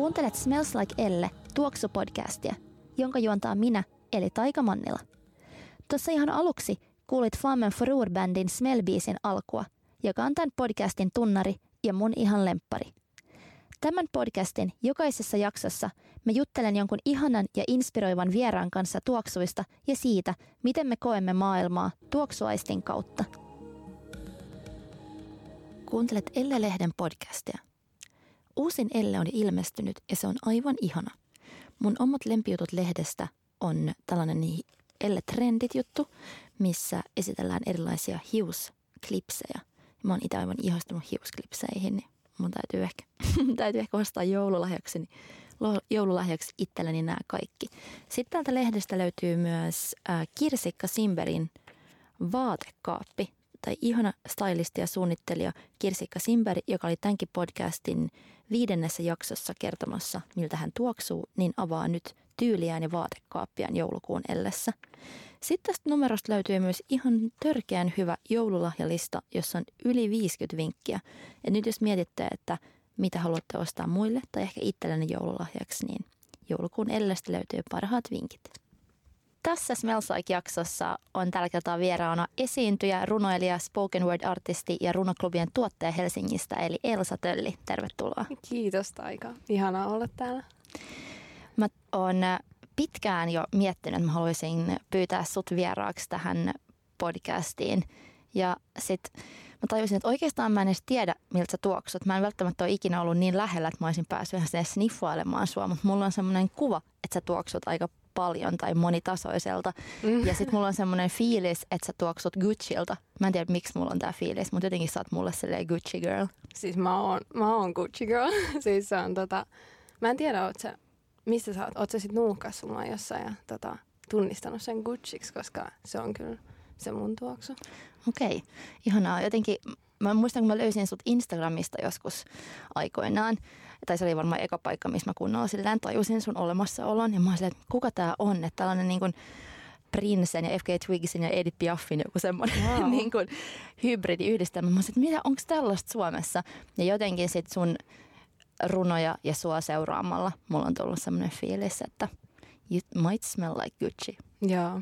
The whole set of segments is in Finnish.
Kuuntelet Smells Like Elle tuoksupodcastia, jonka juontaa minä, eli Taika Mannila. Tuossa ihan aluksi kuulit Flammen Forur-bändin Smellbiisin alkua, joka on tämän podcastin tunnari ja mun ihan lemppari. Tämän podcastin jokaisessa jaksossa mä juttelen jonkun ihanan ja inspiroivan vieraan kanssa tuoksuista ja siitä, miten me koemme maailmaa tuoksuaistin kautta. Kuuntelet Elle-lehden podcastia. Uusin Elle on ilmestynyt ja se on aivan ihana. Mun omat lempijutut lehdestä on tällainen Elle Trendit juttu, missä esitellään erilaisia hiusklipsejä. Mä oon itse aivan ihastunut hiusklipseihin, niin mun täytyy ehkä, täytyy ehkä ostaa joululahjaksi, niin joululahjaksi itselleni nämä kaikki. Sitten täältä lehdestä löytyy myös äh, Kirsikka Simberin vaatekaappi, tai ihana stylisti ja suunnittelija Kirsikka Simberi, joka oli tämänkin podcastin viidennessä jaksossa kertomassa, miltä hän tuoksuu, niin avaa nyt tyyliään ja vaatekaappiaan joulukuun ellessä. Sitten tästä numerosta löytyy myös ihan törkeän hyvä joululahjalista, jossa on yli 50 vinkkiä. Ja nyt jos mietitte, että mitä haluatte ostaa muille tai ehkä itsellenne joululahjaksi, niin joulukuun ellestä löytyy parhaat vinkit. Tässä Smells Like-jaksossa on tällä kertaa vieraana esiintyjä, runoilija, spoken word-artisti ja runoklubien tuottaja Helsingistä, eli Elsa Tölli. Tervetuloa. Kiitos Taika. Ihanaa olla täällä. Mä oon pitkään jo miettinyt, että mä haluaisin pyytää sut vieraaksi tähän podcastiin. Ja sit mä tajusin, että oikeastaan mä en edes tiedä, miltä sä tuoksut. Mä en välttämättä ole ikinä ollut niin lähellä, että mä olisin päässyt ihan sinne sniffailemaan sua, mutta mulla on semmoinen kuva, että sä tuoksut aika paljon tai monitasoiselta. Mm. Ja sitten mulla on semmoinen fiilis, että sä tuoksut Gucciilta. Mä en tiedä, miksi mulla on tää fiilis, mutta jotenkin sä oot mulle silleen Gucci girl. Siis mä oon, mä oon Gucci girl. siis se on tota, mä en tiedä, oot sä, missä sä oot, oot sä sit mua jossain ja tota, tunnistanut sen Gucciiksi, koska se on kyllä se mun tuoksu. Okei, okay. ihanaa. Jotenkin mä muistan, kun mä löysin sut Instagramista joskus aikoinaan, tai se oli varmaan eka paikka, missä mä kunnolla silleen tajusin sun olemassaolon, ja mä olin että kuka tää on, että tällainen niin kuin Prinsen ja FK Twigsin ja Edith Piafin joku semmoinen wow. niin kuin hybridi-yhdistelmä. Mä olin, että mitä, onko tällaista Suomessa? Ja jotenkin sit sun runoja ja sua seuraamalla mulla on tullut semmoinen fiilis, että you might smell like Gucci. Joo.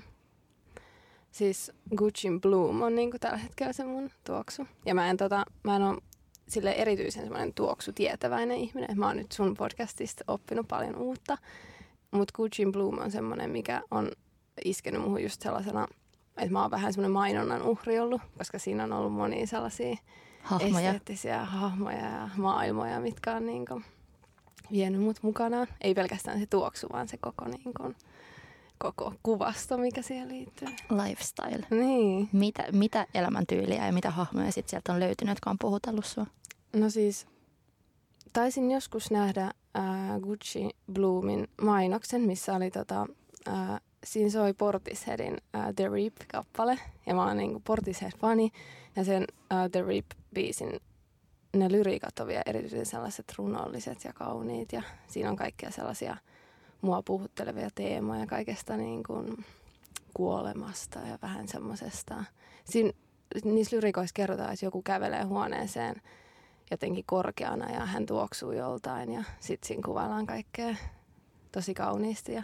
Siis Gucci Bloom on niinku tällä hetkellä se mun tuoksu. Ja mä en, tota, mä en ole sille erityisen semmoinen tuoksutietäväinen ihminen. Mä oon nyt sun podcastista oppinut paljon uutta. Mutta Gucci Bloom on semmoinen, mikä on iskenyt muuhun just sellaisena, että mä oon vähän semmoinen mainonnan uhri ollut, koska siinä on ollut monia sellaisia hahmoja. esteettisiä hahmoja ja maailmoja, mitkä on niinku vienyt mut mukanaan. Ei pelkästään se tuoksu, vaan se koko niinku koko kuvasto, mikä siihen liittyy. Lifestyle. Niin. Mitä, mitä elämäntyyliä ja mitä hahmoja sit sieltä on löytynyt, jotka on puhutellut sua? No siis, taisin joskus nähdä äh, Gucci Bloomin mainoksen, missä oli tota, äh, siinä soi Portisheadin äh, The Reap-kappale. Ja mä oon niinku Portishead-fani. Ja sen äh, The Reap-biisin ne lyriikat on vielä erityisen sellaiset runolliset ja kauniit. Ja siinä on kaikkia sellaisia mua puhuttelevia teemoja kaikesta niin kuin kuolemasta ja vähän semmoisesta. Niissä lyrikoissa kerrotaan, että joku kävelee huoneeseen jotenkin korkeana ja hän tuoksuu joltain ja sitten siinä kuvaillaan kaikkea tosi kauniisti. Ja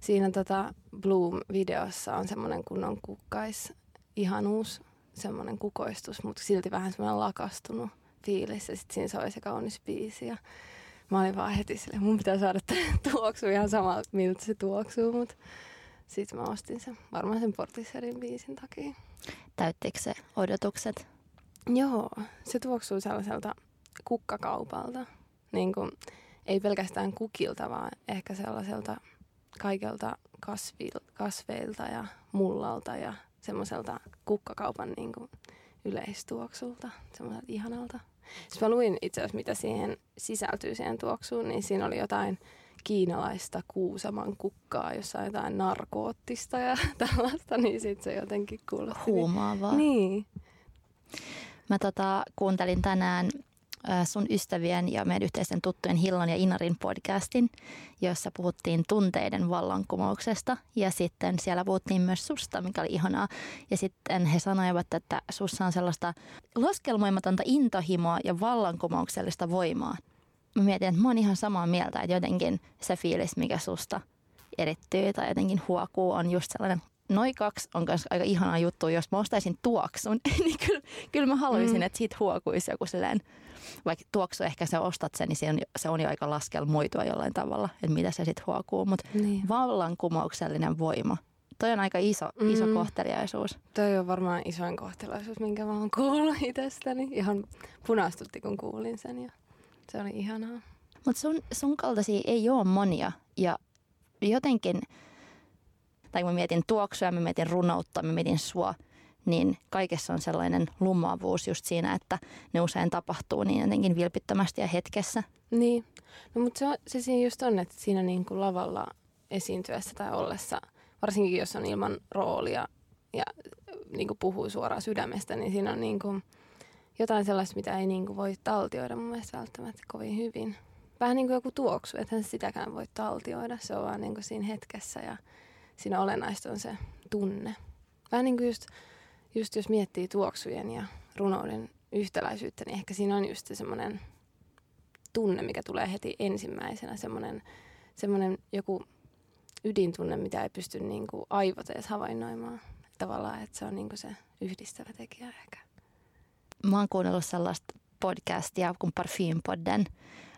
siinä tota Bloom-videossa on semmoinen kunnon kukkais ihanuus, semmoinen kukoistus, mutta silti vähän semmoinen lakastunut fiilis ja sitten siinä soi se kaunis biisi. Ja mä olin vaan heti sille, mun pitää saada tuoksu ihan sama, miltä se tuoksuu, mutta sitten mä ostin sen, varmaan sen Portisheadin biisin takia. Täyttikö se odotukset? Joo, se tuoksuu sellaiselta kukkakaupalta. Niin kuin, ei pelkästään kukilta, vaan ehkä sellaiselta kaikelta kasvil, kasveilta ja mullalta ja semmoiselta kukkakaupan niin kuin yleistuoksulta, semmoiselta ihanalta. Siis mä luin itse asiassa, mitä siihen sisältyy siihen tuoksuun, niin siinä oli jotain kiinalaista kuusaman kukkaa, jossa on jotain narkoottista ja tällaista, niin sitten se jotenkin kuulosti. Huumaavaa. Niin. Mä tota, kuuntelin tänään sun ystävien ja meidän yhteisten tuttujen Hillon ja Inarin podcastin, jossa puhuttiin tunteiden vallankumouksesta. Ja sitten siellä puhuttiin myös susta, mikä oli ihanaa. Ja sitten he sanoivat, että sussa on sellaista laskelmoimatonta intohimoa ja vallankumouksellista voimaa. mä mietin, että mä oon ihan samaa mieltä, että jotenkin se fiilis, mikä susta erittyy tai jotenkin huokuu, on just sellainen Noi kaksi on myös aika ihanaa juttu. Jos mä ostaisin tuoksun, niin kyllä, kyllä mä haluaisin, mm. että siitä huokuisi joku silleen, vaikka tuoksu ehkä sä ostat sen, niin se on, se on jo aika laskelmoitua jollain tavalla, että mitä se sitten huokuu. Mutta niin. vallankumouksellinen voima, toi on aika iso, mm. iso kohteliaisuus. Toi on varmaan isoin kohteliaisuus, minkä mä oon kuullut itsestäni. Ihan punastutti, kun kuulin sen ja se oli ihanaa. Mutta sun, sun kaltaisia ei ole monia ja jotenkin – tai mä mietin tuoksua, mä mietin runoutta, mä mietin sua, niin kaikessa on sellainen lumoavuus just siinä, että ne usein tapahtuu niin jotenkin vilpittömästi ja hetkessä. Niin, no mutta se, se siinä just on, että siinä niin kuin lavalla esiintyessä tai ollessa, varsinkin jos on ilman roolia ja niin kuin puhuu suoraan sydämestä, niin siinä on niin kuin jotain sellaista, mitä ei niin kuin voi taltioida mun mielestä välttämättä kovin hyvin. Vähän niin kuin joku tuoksu, että sitäkään voi taltioida, se on vaan niin kuin siinä hetkessä ja siinä olennaista on se tunne. Vähän niin kuin just, just jos miettii tuoksujen ja runouden yhtäläisyyttä, niin ehkä siinä on just se semmoinen tunne, mikä tulee heti ensimmäisenä, semmoinen, semmoinen joku ydintunne, mitä ei pysty niin kuin aivot edes havainnoimaan. Tavallaan, että se on niin kuin se yhdistävä tekijä ehkä. Mä oon kuunnellut sellaista podcastia kuin Parfympodden,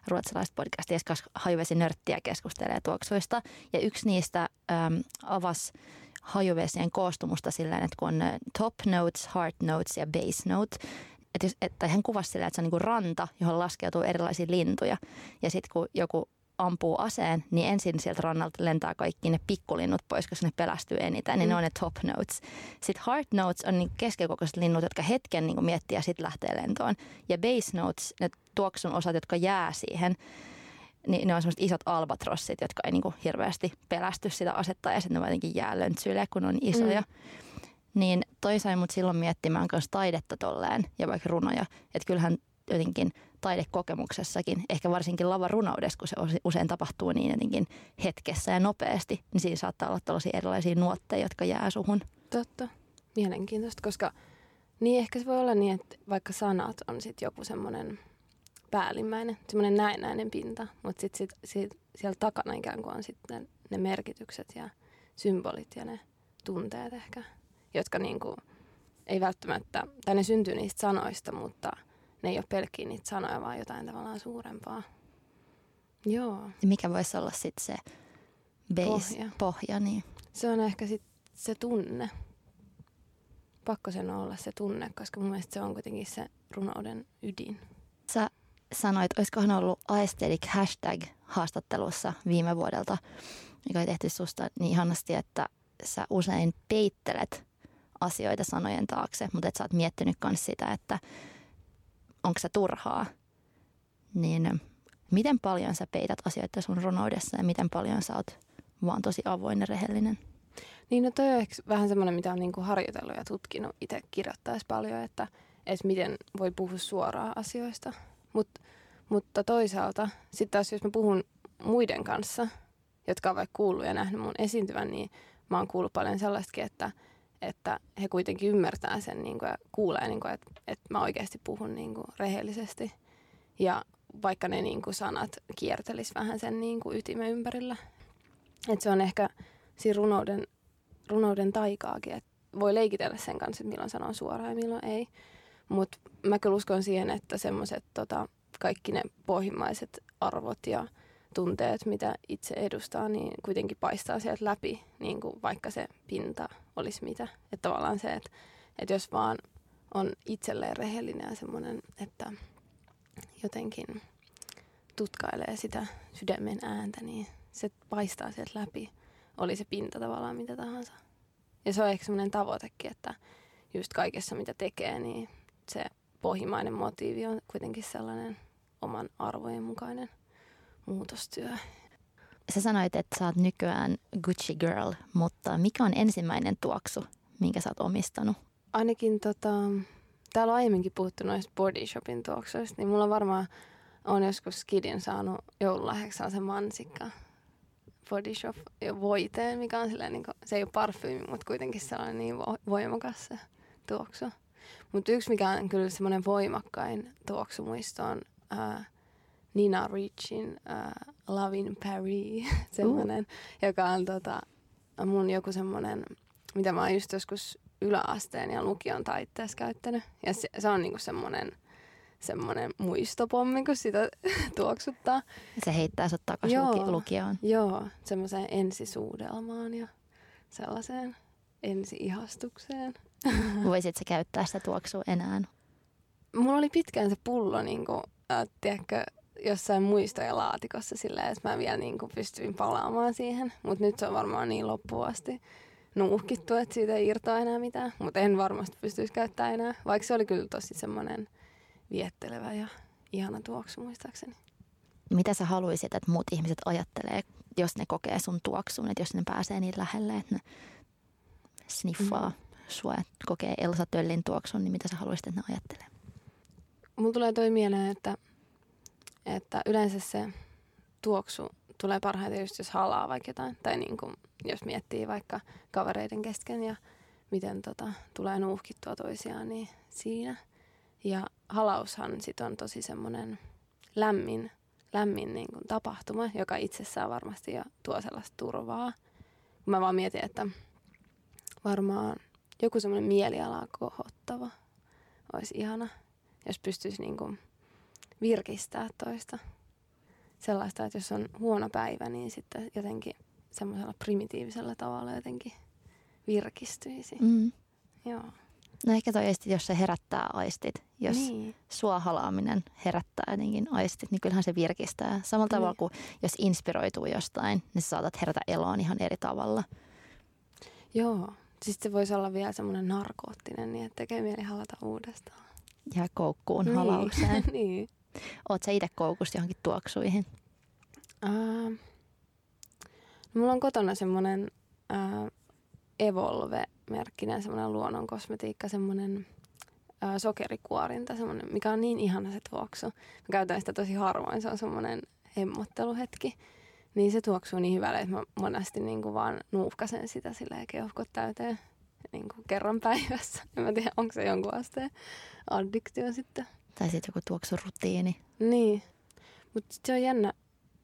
ruotsalaista podcastia, koska hajuvesi nörttiä keskustelee tuoksuista. Ja yksi niistä äm, avasi hajuvesien koostumusta sillä että kun on äh, top notes, heart notes ja base note, että, että hän kuvasi sillä, että se on niin kuin ranta, johon laskeutuu erilaisia lintuja. Ja sitten kun joku ampuu aseen, niin ensin sieltä rannalta lentää kaikki ne pikkulinnut pois, koska ne pelästyy eniten, niin mm. ne on ne top notes. Sitten heart notes on niin keskikokoiset linnut, jotka hetken niin miettii ja sitten lähtee lentoon. Ja base notes, ne tuoksun osat, jotka jää siihen, niin ne on semmoiset isot albatrossit, jotka ei niin kuin hirveästi pelästy sitä asetta ja sitten ne jotenkin jää löntsyille, kun on isoja. Mm. Niin toi sai mut silloin miettimään myös taidetta tolleen ja vaikka runoja. Että kyllähän jotenkin taidekokemuksessakin, ehkä varsinkin lavarunoudessa, kun se usein tapahtuu niin jotenkin hetkessä ja nopeasti, niin siinä saattaa olla tällaisia erilaisia nuotteja, jotka jää suhun. Totta. Mielenkiintoista, koska niin ehkä se voi olla niin, että vaikka sanat on sitten joku semmoinen päällimmäinen, semmoinen näennäinen pinta, mutta sitten sit, sit, siellä takana ikään kuin on sitten ne merkitykset ja symbolit ja ne tunteet ehkä, jotka niin kuin ei välttämättä, tai ne syntyy niistä sanoista, mutta – ne ei ole pelkkiä niitä sanoja, vaan jotain tavallaan suurempaa. Joo. Ja mikä voisi olla sitten se base, pohja. pohja niin. Se on ehkä sit se tunne. Pakko sen olla se tunne, koska mun mielestä se on kuitenkin se runouden ydin. Sä sanoit, olisikohan ollut aesthetic hashtag haastattelussa viime vuodelta, mikä oli tehty susta niin ihanasti, että sä usein peittelet asioita sanojen taakse, mutta et sä oot miettinyt myös sitä, että onko se turhaa, niin miten paljon sä peität asioita sun runoudessa ja miten paljon sä oot vaan tosi avoin ja rehellinen? Niin no toi on ehkä vähän semmoinen, mitä on niinku harjoitellut ja tutkinut itse kirjoittaessa paljon, että, että miten voi puhua suoraan asioista. Mut, mutta toisaalta sitten taas jos mä puhun muiden kanssa, jotka vaikka kuullut ja nähnyt mun esiintyvän, niin mä oon kuullut paljon sellaistakin, että – että he kuitenkin ymmärtää sen niin kuin, ja kuulee, niin kuin, että, että mä oikeasti puhun niin kuin, rehellisesti. Ja vaikka ne niin kuin, sanat kiertelis vähän sen niin kuin, ytimen ympärillä. Että se on ehkä siinä runouden, runouden taikaakin, että voi leikitellä sen kanssa, että milloin sanoo suoraan ja milloin ei. Mutta mä kyllä uskon siihen, että semmoiset tota, kaikki ne pohjimmaiset arvot ja tunteet, mitä itse edustaa, niin kuitenkin paistaa sieltä läpi, niin kuin vaikka se pinta olisi mitä. Että tavallaan se, että, että jos vaan on itselleen rehellinen ja semmoinen, että jotenkin tutkailee sitä sydämen ääntä, niin se paistaa sieltä läpi. Oli se pinta tavallaan mitä tahansa. Ja se on ehkä semmoinen tavoitekin, että just kaikessa mitä tekee, niin se pohjimainen motiivi on kuitenkin sellainen oman arvojen mukainen muutostyö. Sä sanoit, että sä oot nykyään Gucci Girl, mutta mikä on ensimmäinen tuoksu, minkä sä oot omistanut? Ainakin tota, täällä on aiemminkin puhuttu noista body shopin tuoksuista, niin mulla varmaan on joskus skidin saanut joululahjaksi sen mansikka body shop voiteen, mikä on silleen, niin kuin, se ei ole parfyymi, mutta kuitenkin sellainen niin voimakas se tuoksu. Mutta yksi, mikä on kyllä semmoinen voimakkain tuoksu muisto on ää, Nina Richin uh, Love in Paris, semmoinen, uh. joka on tota, mun joku semmoinen, mitä mä oon just joskus yläasteen ja lukion taitteessa käyttänyt. Ja se, se on niinku semmoinen semmoinen muistopommi, kun sitä tuoksuttaa. Se heittää sut takaisin joo, lukioon. Joo, semmoiseen ensisuudelmaan ja sellaiseen ensi-ihastukseen. Voisit sä käyttää sitä tuoksua enää? Mulla oli pitkään se pullo, niin kuin, äh, tiedätkö, jossain muistojen laatikossa silleen, että mä vielä niin kuin pystyin palaamaan siihen. Mutta nyt se on varmaan niin loppuun asti nuuhkittu, että siitä ei irtoa enää mitään. Mutta en varmasti pystyisi käyttämään enää, vaikka se oli kyllä tosi semmoinen viettelevä ja ihana tuoksu muistaakseni. Mitä sä haluaisit, että muut ihmiset ajattelee, jos ne kokee sun tuoksun, että jos ne pääsee niin lähelle, että ne sniffaa mm. Sua, että kokee Elsa Töllin tuoksun, niin mitä sä haluaisit, että ne ajattelee? Mulla tulee toi mieleen, että, että yleensä se tuoksu tulee parhaiten just jos halaa vaikka jotain. Tai niin kuin, jos miettii vaikka kavereiden kesken ja miten tota, tulee nuuhkittua toisiaan, niin siinä. Ja halaushan sit on tosi semmoinen lämmin, lämmin niin kuin tapahtuma, joka itsessään varmasti jo tuo sellaista turvaa. Mä vaan mietin, että varmaan joku semmoinen mielialaa kohottava olisi ihana, jos pystyisi niin kuin virkistää toista. Sellaista, että jos on huono päivä, niin sitten jotenkin semmoisella primitiivisellä tavalla jotenkin virkistyisi. Mm. Joo. No ehkä toi jos se herättää aistit. Jos niin. sua halaaminen herättää jotenkin aistit, niin kyllähän se virkistää. Samalla niin. tavalla kuin jos inspiroituu jostain, niin sä saatat herätä eloon ihan eri tavalla. Joo. Siis se voisi olla vielä semmoinen narkoottinen, niin että tekee mieli halata uudestaan. Ja koukkuun niin. halaukseen. niin. Oot sä itse koukussa johonkin tuoksuihin? Uh, no mulla on kotona semmoinen uh, Evolve-merkkinen semmoinen luonnon kosmetiikka, semmoinen uh, sokerikuorinta, semmoinen, mikä on niin ihana se tuoksu. Mä käytän sitä tosi harvoin, se on semmoinen hemmotteluhetki. Niin se tuoksuu niin hyvälle, että mä monesti niin kuin vaan nuuhkasen sitä sillä keuhkot täyteen niin kuin kerran päivässä. En mä tiedä, onko se jonkun asteen addiktio sitten. Tai sitten joku tuoksurutiini. Niin. Mutta se on jännä.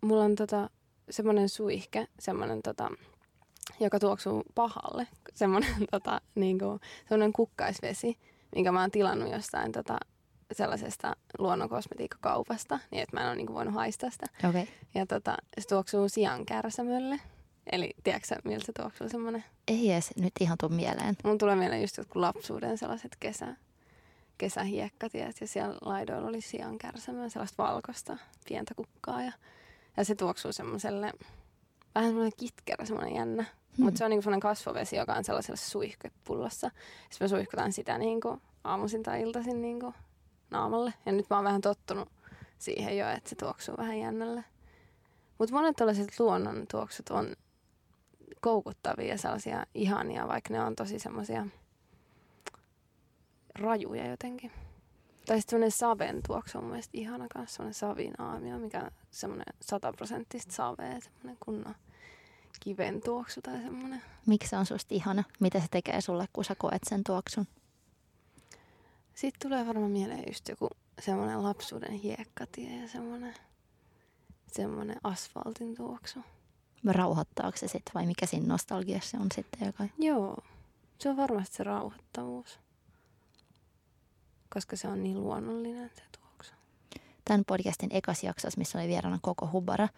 Mulla on tota, semmoinen suihke, semmoinen tota, joka tuoksuu pahalle. Semmoinen tota, niinku, kukkaisvesi, minkä mä oon tilannut jostain tota, sellaisesta luonnonkosmetiikkakaupasta, niin että mä en ole niinku voinut haistaa sitä. Okay. Ja tota, se tuoksuu sian kärsämölle. Eli tiedätkö miltä se tuoksuu semmoinen? Ei edes nyt ihan tuu mieleen. Mun tulee mieleen just jotkut lapsuuden sellaiset kesä, kesähiekka, tiedät, ja siellä laidoilla oli sian kärsämöä, sellaista valkoista pientä kukkaa. Ja, ja se tuoksuu semmoiselle, vähän semmoinen kitkerä, semmoinen jännä. Hmm. Mutta se on niinku semmoinen kasvovesi, joka on sellaisessa suihkepullossa. Sitten me suihkutaan sitä niinku aamuisin tai iltaisin niinku naamalle. Ja nyt mä oon vähän tottunut siihen jo, että se tuoksuu vähän jännälle. Mutta monet tällaiset luonnon tuoksut on koukuttavia sellaisia ihania, vaikka ne on tosi semmoisia rajuja jotenkin. Tai sitten semmoinen saven tuoksu on mun mielestä ihana kanssa, semmoinen savinaamio, mikä on semmoinen sataprosenttista savea, semmoinen kunnon kiven tuoksu tai semmoinen. Miksi se on susta ihana? Mitä se tekee sulle, kun sä koet sen tuoksun? Sitten tulee varmaan mieleen just joku semmoinen lapsuuden hiekkatie ja semmoinen, semmoinen asfaltin tuoksu. Rauhoittaako se sitten vai mikä siinä nostalgiassa on sitten? Joka... Joo, se on varmasti se rauhoittavuus. Koska se on niin luonnollinen se tuoksu. Tämän podcastin ekas jaksossa, missä oli vieraana koko Hubara,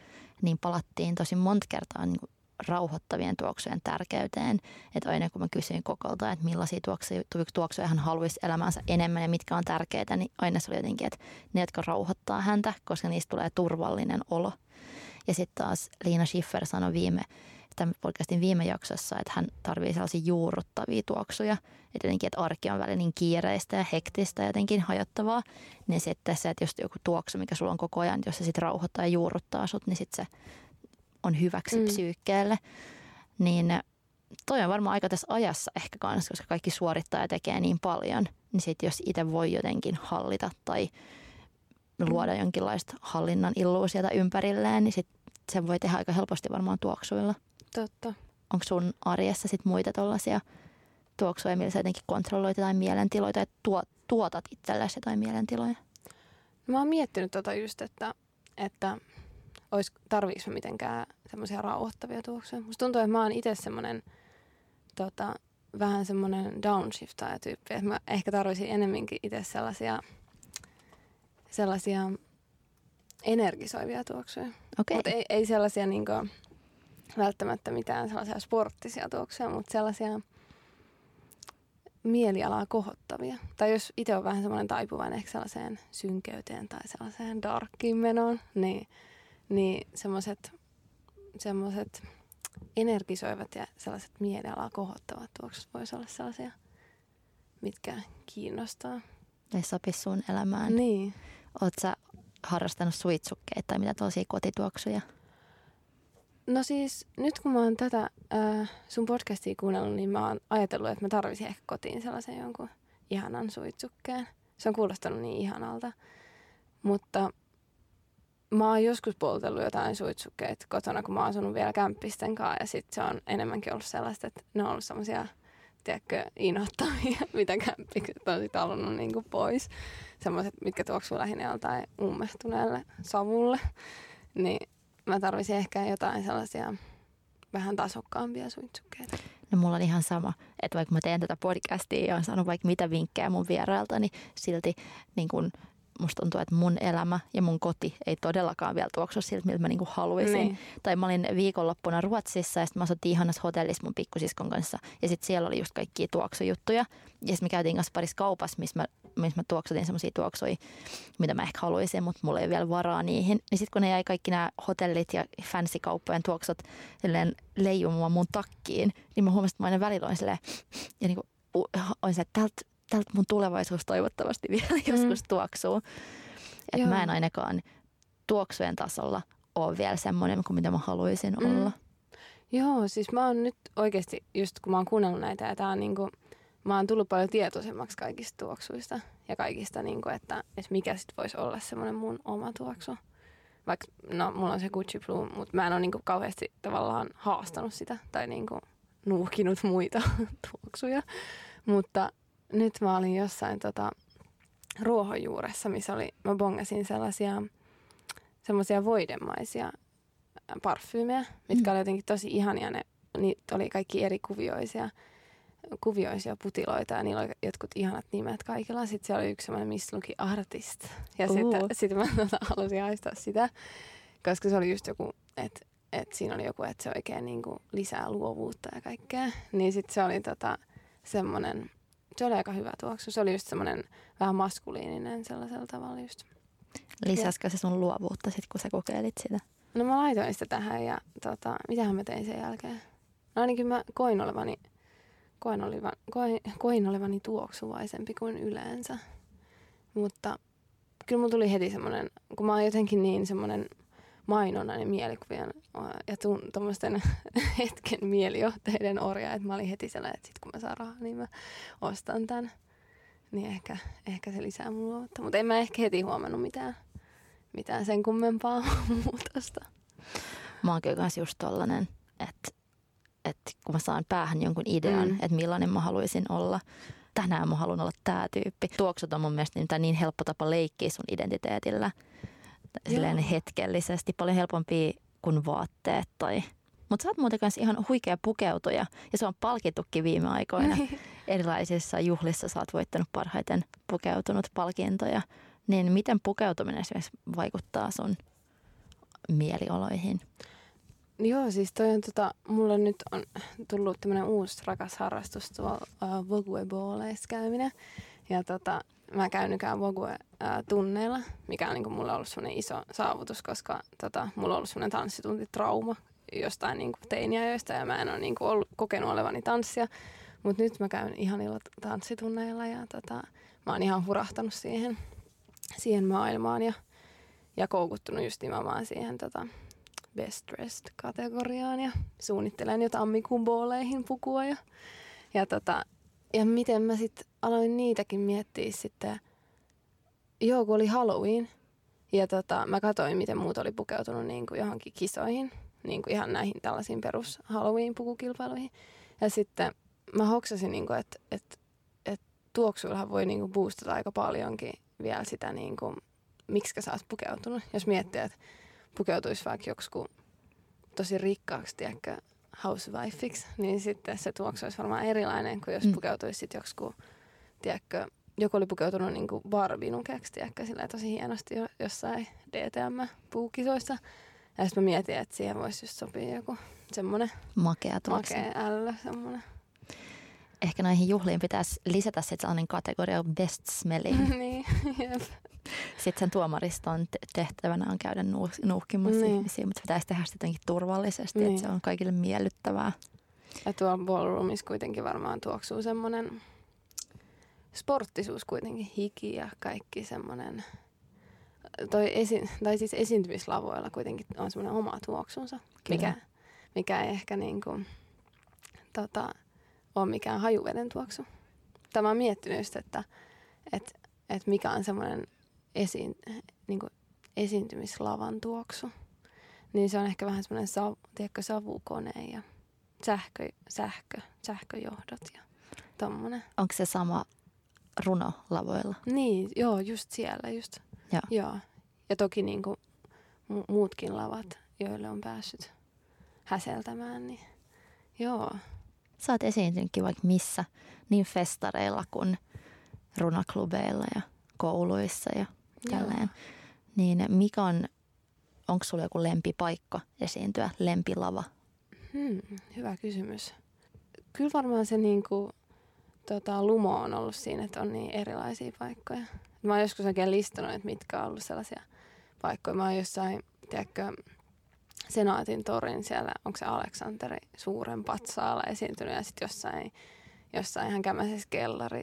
niin palattiin tosi monta kertaa niin rauhoittavien tuoksujen tärkeyteen. Että aina kun mä kysyin kokolta, että millaisia tuoksuja, tuoksuja hän haluaisi elämänsä enemmän ja mitkä on tärkeitä, niin aina se oli jotenkin, että ne, jotka rauhoittaa häntä, koska niistä tulee turvallinen olo. Ja sitten taas Liina Schiffer sanoi viime, tämän podcastin viime jaksossa, että hän tarvii sellaisia juurruttavia tuoksuja. Että jotenkin, että arki on välillä niin kiireistä ja hektistä ja jotenkin hajottavaa. Niin sitten se, että jos joku tuoksu, mikä sulla on koko ajan, jos se sitten rauhoittaa ja juurruttaa sut, niin sitten se on hyväksi mm. psyykkeelle. Niin toi on varmaan aika tässä ajassa ehkä kanssa, koska kaikki suorittaa ja tekee niin paljon. Niin sitten jos itse voi jotenkin hallita tai luoda jonkinlaista hallinnan illuusiota ympärilleen, niin sit sen voi tehdä aika helposti varmaan tuoksuilla. Totta. Onko sun arjessa sit muita tuollaisia tuoksuja, millä sä jotenkin kontrolloit jotain mielentiloita ja tuo, tuotat itsellesi jotain mielentiloja? Mä oon miettinyt tota just, että että olis, tarviiko mä mitenkään semmoisia rauhoittavia tuoksuja. Musta tuntuu, että mä oon itse semmoinen tota, vähän semmoinen downshiftaja tyyppi. Että mä ehkä tarvisin enemminkin itse sellaisia, sellaisia energisoivia tuoksuja. Okei. Mutta ei, ei sellaisia niinku, välttämättä mitään sellaisia sporttisia tuoksuja, mutta sellaisia mielialaa kohottavia. Tai jos itse on vähän semmoinen taipuvainen ehkä sellaiseen synkeyteen tai sellaiseen darkkiin menoon, niin, niin semmoiset semmoiset energisoivat ja sellaiset mielialaa kohottavat tuoksut voisi olla sellaisia, mitkä kiinnostaa. Ne sopisi sun elämään. Niin. Oot sä harrastanut suitsukkeita tai mitä tosia kotituoksuja? No siis nyt kun mä oon tätä äh, sun podcastia kuunnellut, niin mä oon ajatellut, että mä tarvisin ehkä kotiin sellaisen jonkun ihanan suitsukkeen. Se on kuulostanut niin ihanalta. Mutta mä oon joskus poltellut jotain suitsukkeita kotona, kun mä oon asunut vielä kämppisten kanssa. Ja sit se on enemmänkin ollut sellaista, että ne on ollut semmosia, tiedätkö, inhottavia, mitä kämppikset on sit halunnut niinku pois. Semmoiset, mitkä tuoksuu lähinnä joltain ummehtuneelle savulle. Niin mä tarvisin ehkä jotain sellaisia vähän tasokkaampia suitsukkeita. No mulla on ihan sama, että vaikka mä teen tätä podcastia ja on saanut vaikka mitä vinkkejä mun vierailta, niin silti niin kun musta tuntuu, että mun elämä ja mun koti ei todellakaan vielä tuoksu siltä, miltä mä niinku haluaisin. Niin. Tai mä olin viikonloppuna Ruotsissa ja sitten mä asuttiin ihanassa hotellissa mun pikkusiskon kanssa. Ja sitten siellä oli just kaikkia tuoksujuttuja. Ja sitten me käytiin kanssa parissa kaupassa, missä mä, missä mä tuoksutin semmoisia tuoksuja, mitä mä ehkä haluaisin, mutta mulla ei vielä varaa niihin. Niin sitten kun ne jäi kaikki nämä hotellit ja fancy-kauppojen tuoksut leijumaan mun takkiin, niin mä huomasin, että mä aina välillä olin silleen, ja niinku, on se, että tältä tältä mun tulevaisuus toivottavasti vielä mm. joskus tuoksuu. Että mä en ainakaan tuoksujen tasolla ole vielä semmoinen kuin mitä mä haluaisin mm. olla. Joo, siis mä oon nyt oikeasti, just kun mä oon kuunnellut näitä, ja tää on niinku, mä oon tullut paljon tietoisemmaksi kaikista tuoksuista ja kaikista, niinku, että, että mikä sit voisi olla semmoinen mun oma tuoksu. Vaikka, no, mulla on se Gucci Blue, mutta mä en ole niinku kauheasti tavallaan haastanut sitä tai niinku nuuhkinut muita tuoksuja. Mutta nyt mä olin jossain tota, ruohonjuuressa, missä oli, mä bongasin sellaisia semmoisia voidemaisia parfyymejä, mitkä mm. oli jotenkin tosi ihania. Ne, niitä oli kaikki eri kuvioisia, kuvioisia putiloita ja niillä oli jotkut ihanat nimet kaikilla. Sitten siellä oli yksi semmoinen Miss Luki Artist. Ja uh. sitten sit mä tota, halusin haistaa sitä, koska se oli just joku, että et siinä oli joku, että se oikein niinku lisää luovuutta ja kaikkea. Niin sitten se oli tota, semmoinen se oli aika hyvä tuoksu. Se oli just semmoinen vähän maskuliininen sellaisella tavalla just. Lisäskö se sun luovuutta sitten, kun sä kokeilit sitä? No mä laitoin sitä tähän ja tota, mitähän mä tein sen jälkeen? No ainakin mä koin olevani, koin, oliva, koin, koin olevani tuoksuvaisempi kuin yleensä. Mutta kyllä mulla tuli heti semmoinen, kun mä oon jotenkin niin semmoinen mainonnan ja mielikuvien ja tuommoisten hetken mielijohteiden orja, että mä olin heti sellainen, että sit kun mä saan rahaa, niin mä ostan tämän. Niin ehkä, ehkä se lisää mun luovuutta. Mutta en mä ehkä heti huomannut mitään, mitään sen kummempaa muutosta. Mä oon kyllä kans just tollanen, että, että kun mä saan päähän jonkun idean, mm. että millainen mä haluaisin olla, tänään mä haluan olla tämä tyyppi. Tuoksut on mun mielestä niin, niin helppo tapa leikkiä sun identiteetillä silleen hetkellisesti paljon helpompi kuin vaatteet tai mutta sä oot muuten kanssa ihan huikea pukeutuja ja se on palkittukin viime aikoina. Erilaisissa juhlissa sä oot voittanut parhaiten pukeutunut palkintoja. Niin miten pukeutuminen esimerkiksi vaikuttaa sun mielioloihin? Joo, siis toi on tota, mulla nyt on tullut tämmönen uusi rakas harrastus tuolla uh, Vogue Balleissa käyminen. Ja tota, mä käyn nykyään Vogue-tunneilla, mikä on niin kuin mulle ollut semmoinen iso saavutus, koska tota, mulla on ollut semmoinen tanssituntitrauma jostain niin kuin teiniajoista ja mä en ole niin kuin ollut, kokenut olevani tanssia. Mutta nyt mä käyn ihanilla tanssitunneilla ja tota, mä oon ihan hurahtanut siihen, siihen maailmaan ja, ja koukuttunut just nimenomaan siihen tota, best dressed kategoriaan ja suunnittelen jo tammikuun booleihin pukua ja, ja tota, ja miten mä sitten aloin niitäkin miettiä sitten, joo kun oli Halloween, ja tota, mä katsoin, miten muut oli pukeutunut niin kuin johonkin kisoihin, niin kuin ihan näihin tällaisiin perus Halloween-pukukilpailuihin. Ja sitten mä hoksasin, niin kuin, että, että, että tuoksuillahan voi niin kuin boostata aika paljonkin vielä sitä niin kuin miksi sä oot pukeutunut. Jos miettii, että pukeutuisi vaikka joku tosi rikkaaksi, tiedätkö, housewifeiksi, niin sitten se tuoksu olisi varmaan erilainen kuin jos mm. pukeutuisi sitten joku, tiedätkö, joku oli pukeutunut niin kuin Barbie-nukeksi, tiedätkö, sillä tosi hienosti jo, jossain DTM-puukisoissa. Ja sitten mä mietin, että siihen voisi just sopia joku semmoinen makea, tuoksu. makea ällö, semmoinen. Ehkä näihin juhliin pitäisi lisätä sitten sellainen kategoria best smelling. niin, jep. Sitten sen tuomariston tehtävänä on käydä nuuhkimassa niin. ihmisiä, mutta se pitäisi tehdä sitä jotenkin turvallisesti, niin. että se on kaikille miellyttävää. Ja tuolla ballroomissa kuitenkin varmaan tuoksuu semmoinen sporttisuus kuitenkin, hiki ja kaikki semmoinen, toi esi- tai siis esiintymislavoilla kuitenkin on semmoinen oma tuoksunsa, mikä, mikä ei ehkä niin kuin, tota, ole mikään hajuveden tuoksu. Tämä on miettinyt just, että, että, että mikä on semmoinen esiin, niin kuin esiintymislavan tuoksu. Niin se on ehkä vähän semmoinen sav, tiedätkö, savukone ja sähkö, sähkö, sähköjohdot ja tommonen. Onko se sama runo lavoilla? Niin, joo, just siellä just. Joo. joo. Ja toki niin kuin mu- muutkin lavat, joille on päässyt häseltämään, niin joo. Sä oot esiintynytkin vaikka missä, niin festareilla kuin runaklubeilla ja kouluissa ja tälleen. Niin mikä on, onko sulla joku lempipaikka esiintyä, lempilava? Hmm, hyvä kysymys. Kyllä varmaan se niinku, tota, lumo on ollut siinä, että on niin erilaisia paikkoja. Mä oon joskus oikein listannut, että mitkä on ollut sellaisia paikkoja. Mä oon jossain, tiedätkö, Senaatin torin siellä, onko se Aleksanteri suuren patsaalla esiintynyt ja sitten jossain, jossain ihan kämäisessä kellari,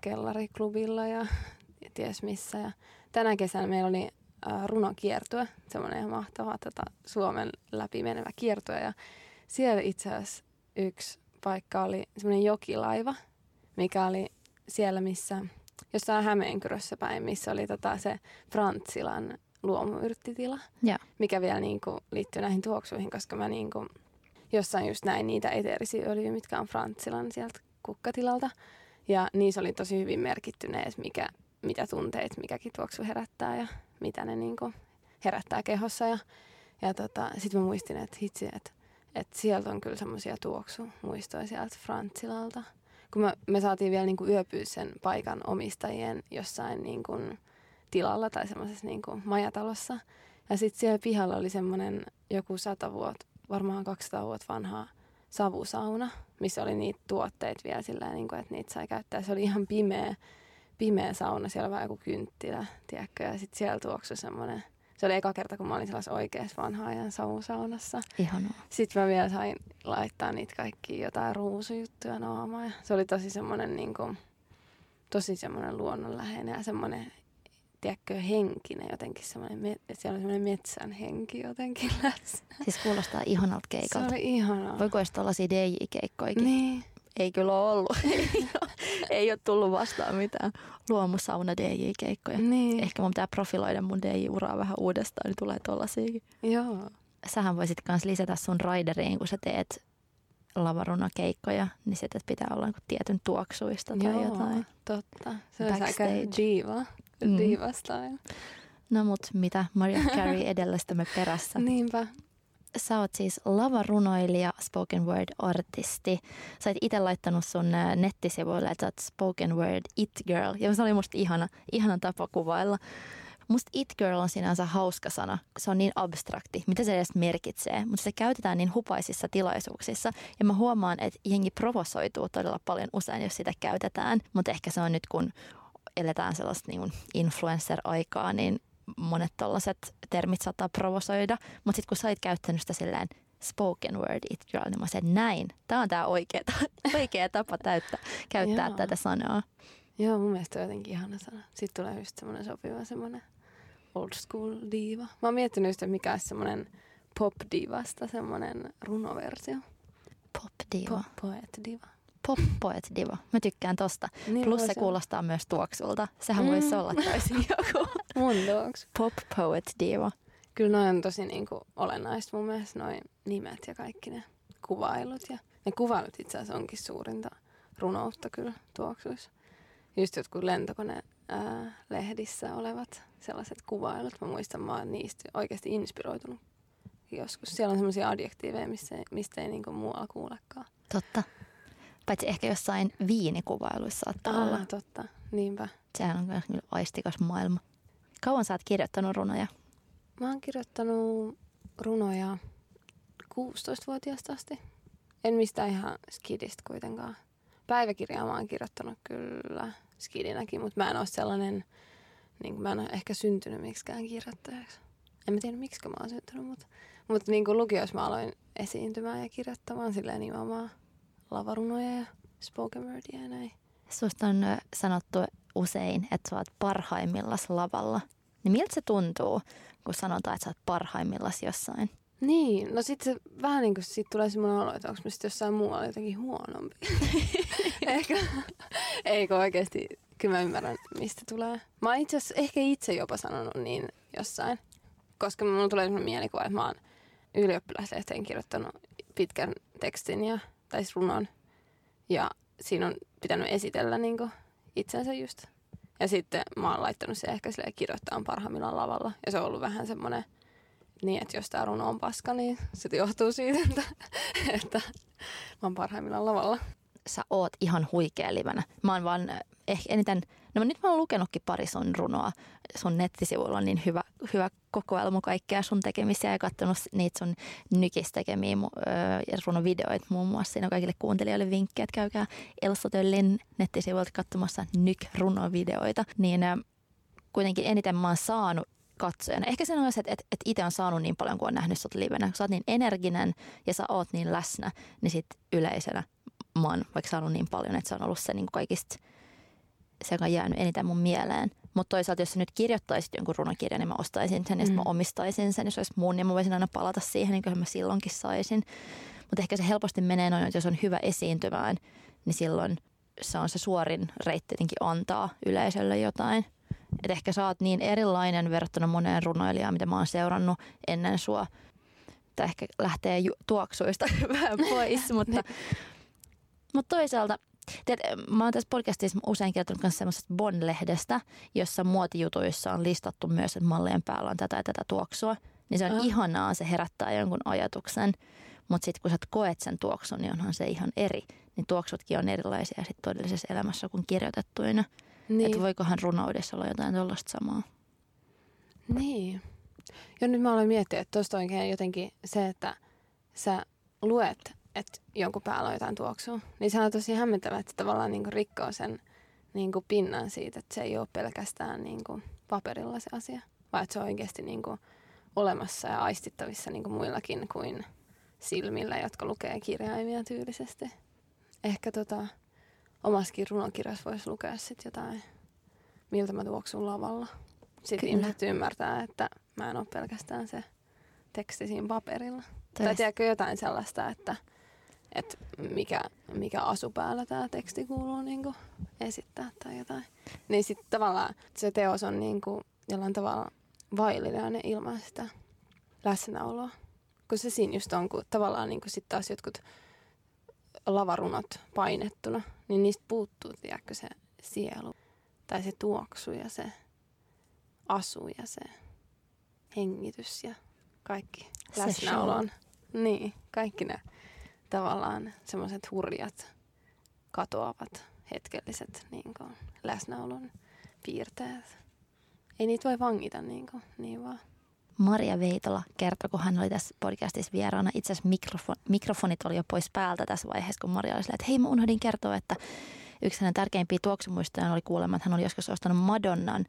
kellariklubilla ja, ja ties missä. Ja tänä kesänä meillä oli äh, runokiertue, semmoinen ihan mahtava tota, Suomen läpi menevä kiertue ja siellä itse asiassa yksi paikka oli semmoinen jokilaiva, mikä oli siellä, missä jossain Hämeenkyrössä päin, missä oli tota se Frantsilan luomuyrttitila, ja. mikä vielä niinku liittyy näihin tuoksuihin, koska mä niinku jossain just näin niitä eteerisiä öljyjä, mitkä on Frantsilan sieltä kukkatilalta. Ja niissä oli tosi hyvin merkitty ne, että mikä, mitä tunteet mikäkin tuoksu herättää ja mitä ne niinku herättää kehossa. Ja, ja tota, sitten mä muistin, että hitsi, että, että sieltä on kyllä semmoisia tuoksumuistoja sieltä Frantsilalta. Kun me, me saatiin vielä niinku yöpyä sen paikan omistajien jossain niinku tilalla tai semmoisessa niinku majatalossa. Ja sitten siellä pihalla oli semmoinen joku sata vuotta, varmaan 200 vuotta vanhaa savusauna, missä oli niitä tuotteita vielä sillä niin kuin, että niitä sai käyttää. Se oli ihan pimeä, pimeä sauna, siellä oli vaan joku kynttilä, tiedätkö, ja sitten siellä tuoksui semmoinen, se oli eka kerta, kun mä olin sellaisessa oikeassa vanha ajan savusaunassa. Ihanaa. Sitten mä vielä sain laittaa niitä kaikki jotain ruusujuttuja naamaan. Ja se oli tosi semmoinen niin kuin, tosi semmoinen luonnonläheinen ja semmoinen tiedätkö, henkinen jotenkin semmoinen, siellä on semmoinen metsän henki jotenkin läsnä. Siis kuulostaa ihanalta keikalta. Se oli ihanaa. Voiko edes tuollaisia DJ-keikkoikin? Niin. Ei kyllä ole ollut. ei ole tullut vastaan mitään luomusauna DJ-keikkoja. Niin. Ehkä mun pitää profiloida mun DJ-uraa vähän uudestaan, niin tulee tollasiakin. Joo. Sähän voisit myös lisätä sun raideriin, kun sä teet lavaruna-keikkoja, niin sitten pitää olla niin tietyn tuoksuista tai Joo, jotain. totta. Se on aika diva. Mm. Diva-style. No mut mitä, Maria Carey edellästämme perässä. Niinpä. Sä oot siis lavarunoilija, spoken word artisti. Sä oot itse laittanut sun nettisivuille, että sä oot spoken word it girl. Ja se oli musta ihana, ihana tapa kuvailla. Musta it girl on sinänsä hauska sana, se on niin abstrakti, mitä se edes merkitsee, mutta se käytetään niin hupaisissa tilaisuuksissa. Ja mä huomaan, että jengi provosoituu todella paljon usein, jos sitä käytetään, mutta ehkä se on nyt, kun eletään sellaista niin influencer-aikaa, niin monet tällaiset termit saattaa provosoida. Mutta sitten kun sä oot käyttänyt sitä silleen spoken word it girl, niin mä sanoin, näin, tämä on tämä oikea, oikea tapa täyttä, käyttää tätä sanaa. Joo, mun mielestä on jotenkin ihana sana. Sitten tulee just semmoinen sopiva semmoinen old school diva. Mä oon miettinyt just, että mikä olisi semmoinen pop divasta semmoinen runoversio. Pop diva. Pop poet diva. Mä tykkään tosta. Niin Plus se kuulostaa myös tuoksulta. Sehän mm. voisi olla täysin joku. Mun tuoksu. Pop poet diva. Kyllä noin on tosi niinku olennaista mun mielestä, noin nimet ja kaikki ne kuvailut. Ja ne kuvailut itse asiassa onkin suurinta runoutta kyllä tuoksuissa. Just jotkut lentokone ää, lehdissä olevat sellaiset kuvailut. Mä muistan, mä oon niistä oikeasti inspiroitunut joskus. Siellä on sellaisia adjektiiveja, mistä, mistä ei niinku muualla kuulekaan. Totta. Paitsi ehkä jossain viinikuvailuissa saattaa Aa, olla. totta. Niinpä. Sehän on myös aistikas maailma. Kauan sä oot kirjoittanut runoja? Mä oon kirjoittanut runoja 16-vuotiaasta asti. En mistään ihan skidistä kuitenkaan. Päiväkirjaa mä oon kirjoittanut kyllä skidinäkin, mutta mä en ole sellainen, niin kuin mä en ole ehkä syntynyt miksikään kirjoittajaksi. En mä tiedä miksi mä oon syntynyt, mutta, mutta niin kuin lukiossa mä aloin esiintymään ja kirjoittamaan silleen nimenomaan lavarunoja ja spoken wordia ja näin. Susta on sanottu usein, että sä oot parhaimmillas lavalla. Niin miltä se tuntuu, kun sanotaan, että sä oot parhaimmillas jossain? Niin, no sit se vähän niin kuin sit tulee semmoinen olo, että onko mä sitten jossain muualla jotenkin huonompi. ehkä, eikö oikeasti, kyllä mä ymmärrän, mistä tulee. Mä oon itse asiassa ehkä itse jopa sanonut niin jossain, koska mulla tulee semmoinen mielikuva, että mä oon ylioppilaslehteen kirjoittanut pitkän tekstin ja, tai siis runon. Ja siinä on pitänyt esitellä niin kuin itsensä just. Ja sitten mä oon laittanut se ehkä silleen kirjoittaa parhaimmillaan lavalla. Ja se on ollut vähän semmoinen – niin, että jos tämä runo on paska, niin se johtuu siitä, että, että mä oon parhaimmillaan lavalla. Sä oot ihan huikea livenä. Mä oon vaan ehkä eniten, no nyt mä oon lukenutkin pari sun runoa. Sun nettisivuilla on niin hyvä, hyvä kokoelma kaikkea sun tekemisiä ja katsonut niitä sun nykistä tekemiä öö, runovideoita muun muassa. Siinä on kaikille kuuntelijoille vinkkejä, että käykää Elsa Töllin nettisivuilta katsomassa nyk-runovideoita. Niin kuitenkin eniten mä oon saanut katsojana. Ehkä se on myös, että, että, että itse on saanut niin paljon, kun on nähnyt sut livenä. Kun sä oot niin energinen ja sä oot niin läsnä, niin sit yleisönä mä oon vaikka saanut niin paljon, että se on ollut se niin kaikista, se on jäänyt eniten mun mieleen. Mutta toisaalta, jos sä nyt kirjoittaisit jonkun runokirjan, niin mä ostaisin sen ja mm. mä omistaisin sen. Jos olisi mun, niin mä voisin aina palata siihen, niin kuin mä silloinkin saisin. Mutta ehkä se helposti menee noin, että jos on hyvä esiintymään, niin silloin se on se suorin reitti tietenkin antaa yleisölle jotain – että ehkä sä oot niin erilainen verrattuna moneen runoilijaan, mitä mä oon seurannut ennen sua. Tai ehkä lähtee ju- tuoksuista vähän pois, mutta, mutta toisaalta Tiedät, mä oon tässä podcastissa usein kertonut myös semmoisesta Bon-lehdestä, jossa muotijutuissa on listattu myös, että mallien päällä on tätä ja tätä tuoksua. Niin se on oh. ihanaa, se herättää jonkun ajatuksen. Mutta sitten kun sä koet sen tuoksun, niin onhan se ihan eri. Niin tuoksutkin on erilaisia sit todellisessa elämässä kuin kirjoitettuina. Niin. Että voikohan runoudessa olla jotain tuollaista samaa. Niin. Ja nyt mä aloin miettiä, että tuosta oikein jotenkin se, että sä luet, että jonkun päällä on jotain tuoksua, niin se on tosi hämmentävää, että tavallaan niin rikkoo sen niin pinnan siitä, että se ei ole pelkästään niin paperilla se asia, vaan että se on oikeasti niin olemassa ja aistittavissa niin muillakin kuin silmillä, jotka lukee kirjaimia tyylisesti. Ehkä tota, omassakin runokirjassa voisi lukea sitten jotain, miltä mä tuoksun lavalla. Sitten Kyllä. ihmiset ymmärtää, että mä en ole pelkästään se teksti siinä paperilla. Teist. Tai tiedätkö jotain sellaista, että, että mikä, mikä asu päällä tämä teksti kuuluu niin kuin esittää tai jotain. Niin sitten tavallaan se teos on niin kuin jollain tavalla vaillinen ilman sitä läsnäoloa. Kun se siinä just on, kun tavallaan niin kuin sit taas jotkut lavarunot painettuna, niin niistä puuttuu, tiedätkö, se sielu. Tai se tuoksu ja se asu ja se hengitys ja kaikki läsnäolon. Niin, kaikki ne tavallaan semmoiset hurjat, katoavat, hetkelliset niin kuin, läsnäolon piirteet. Ei niitä voi vangita niin, kuin, niin vaan. Maria Veitola kertoi, kun hän oli tässä podcastissa vieraana. Itse asiassa mikrofon, mikrofonit oli jo pois päältä tässä vaiheessa, kun Maria oli sillä, että hei, mä unohdin kertoa, että yksi hänen tärkeimpiä tuoksumuistojaan oli kuulemma, että hän oli joskus ostanut Madonnan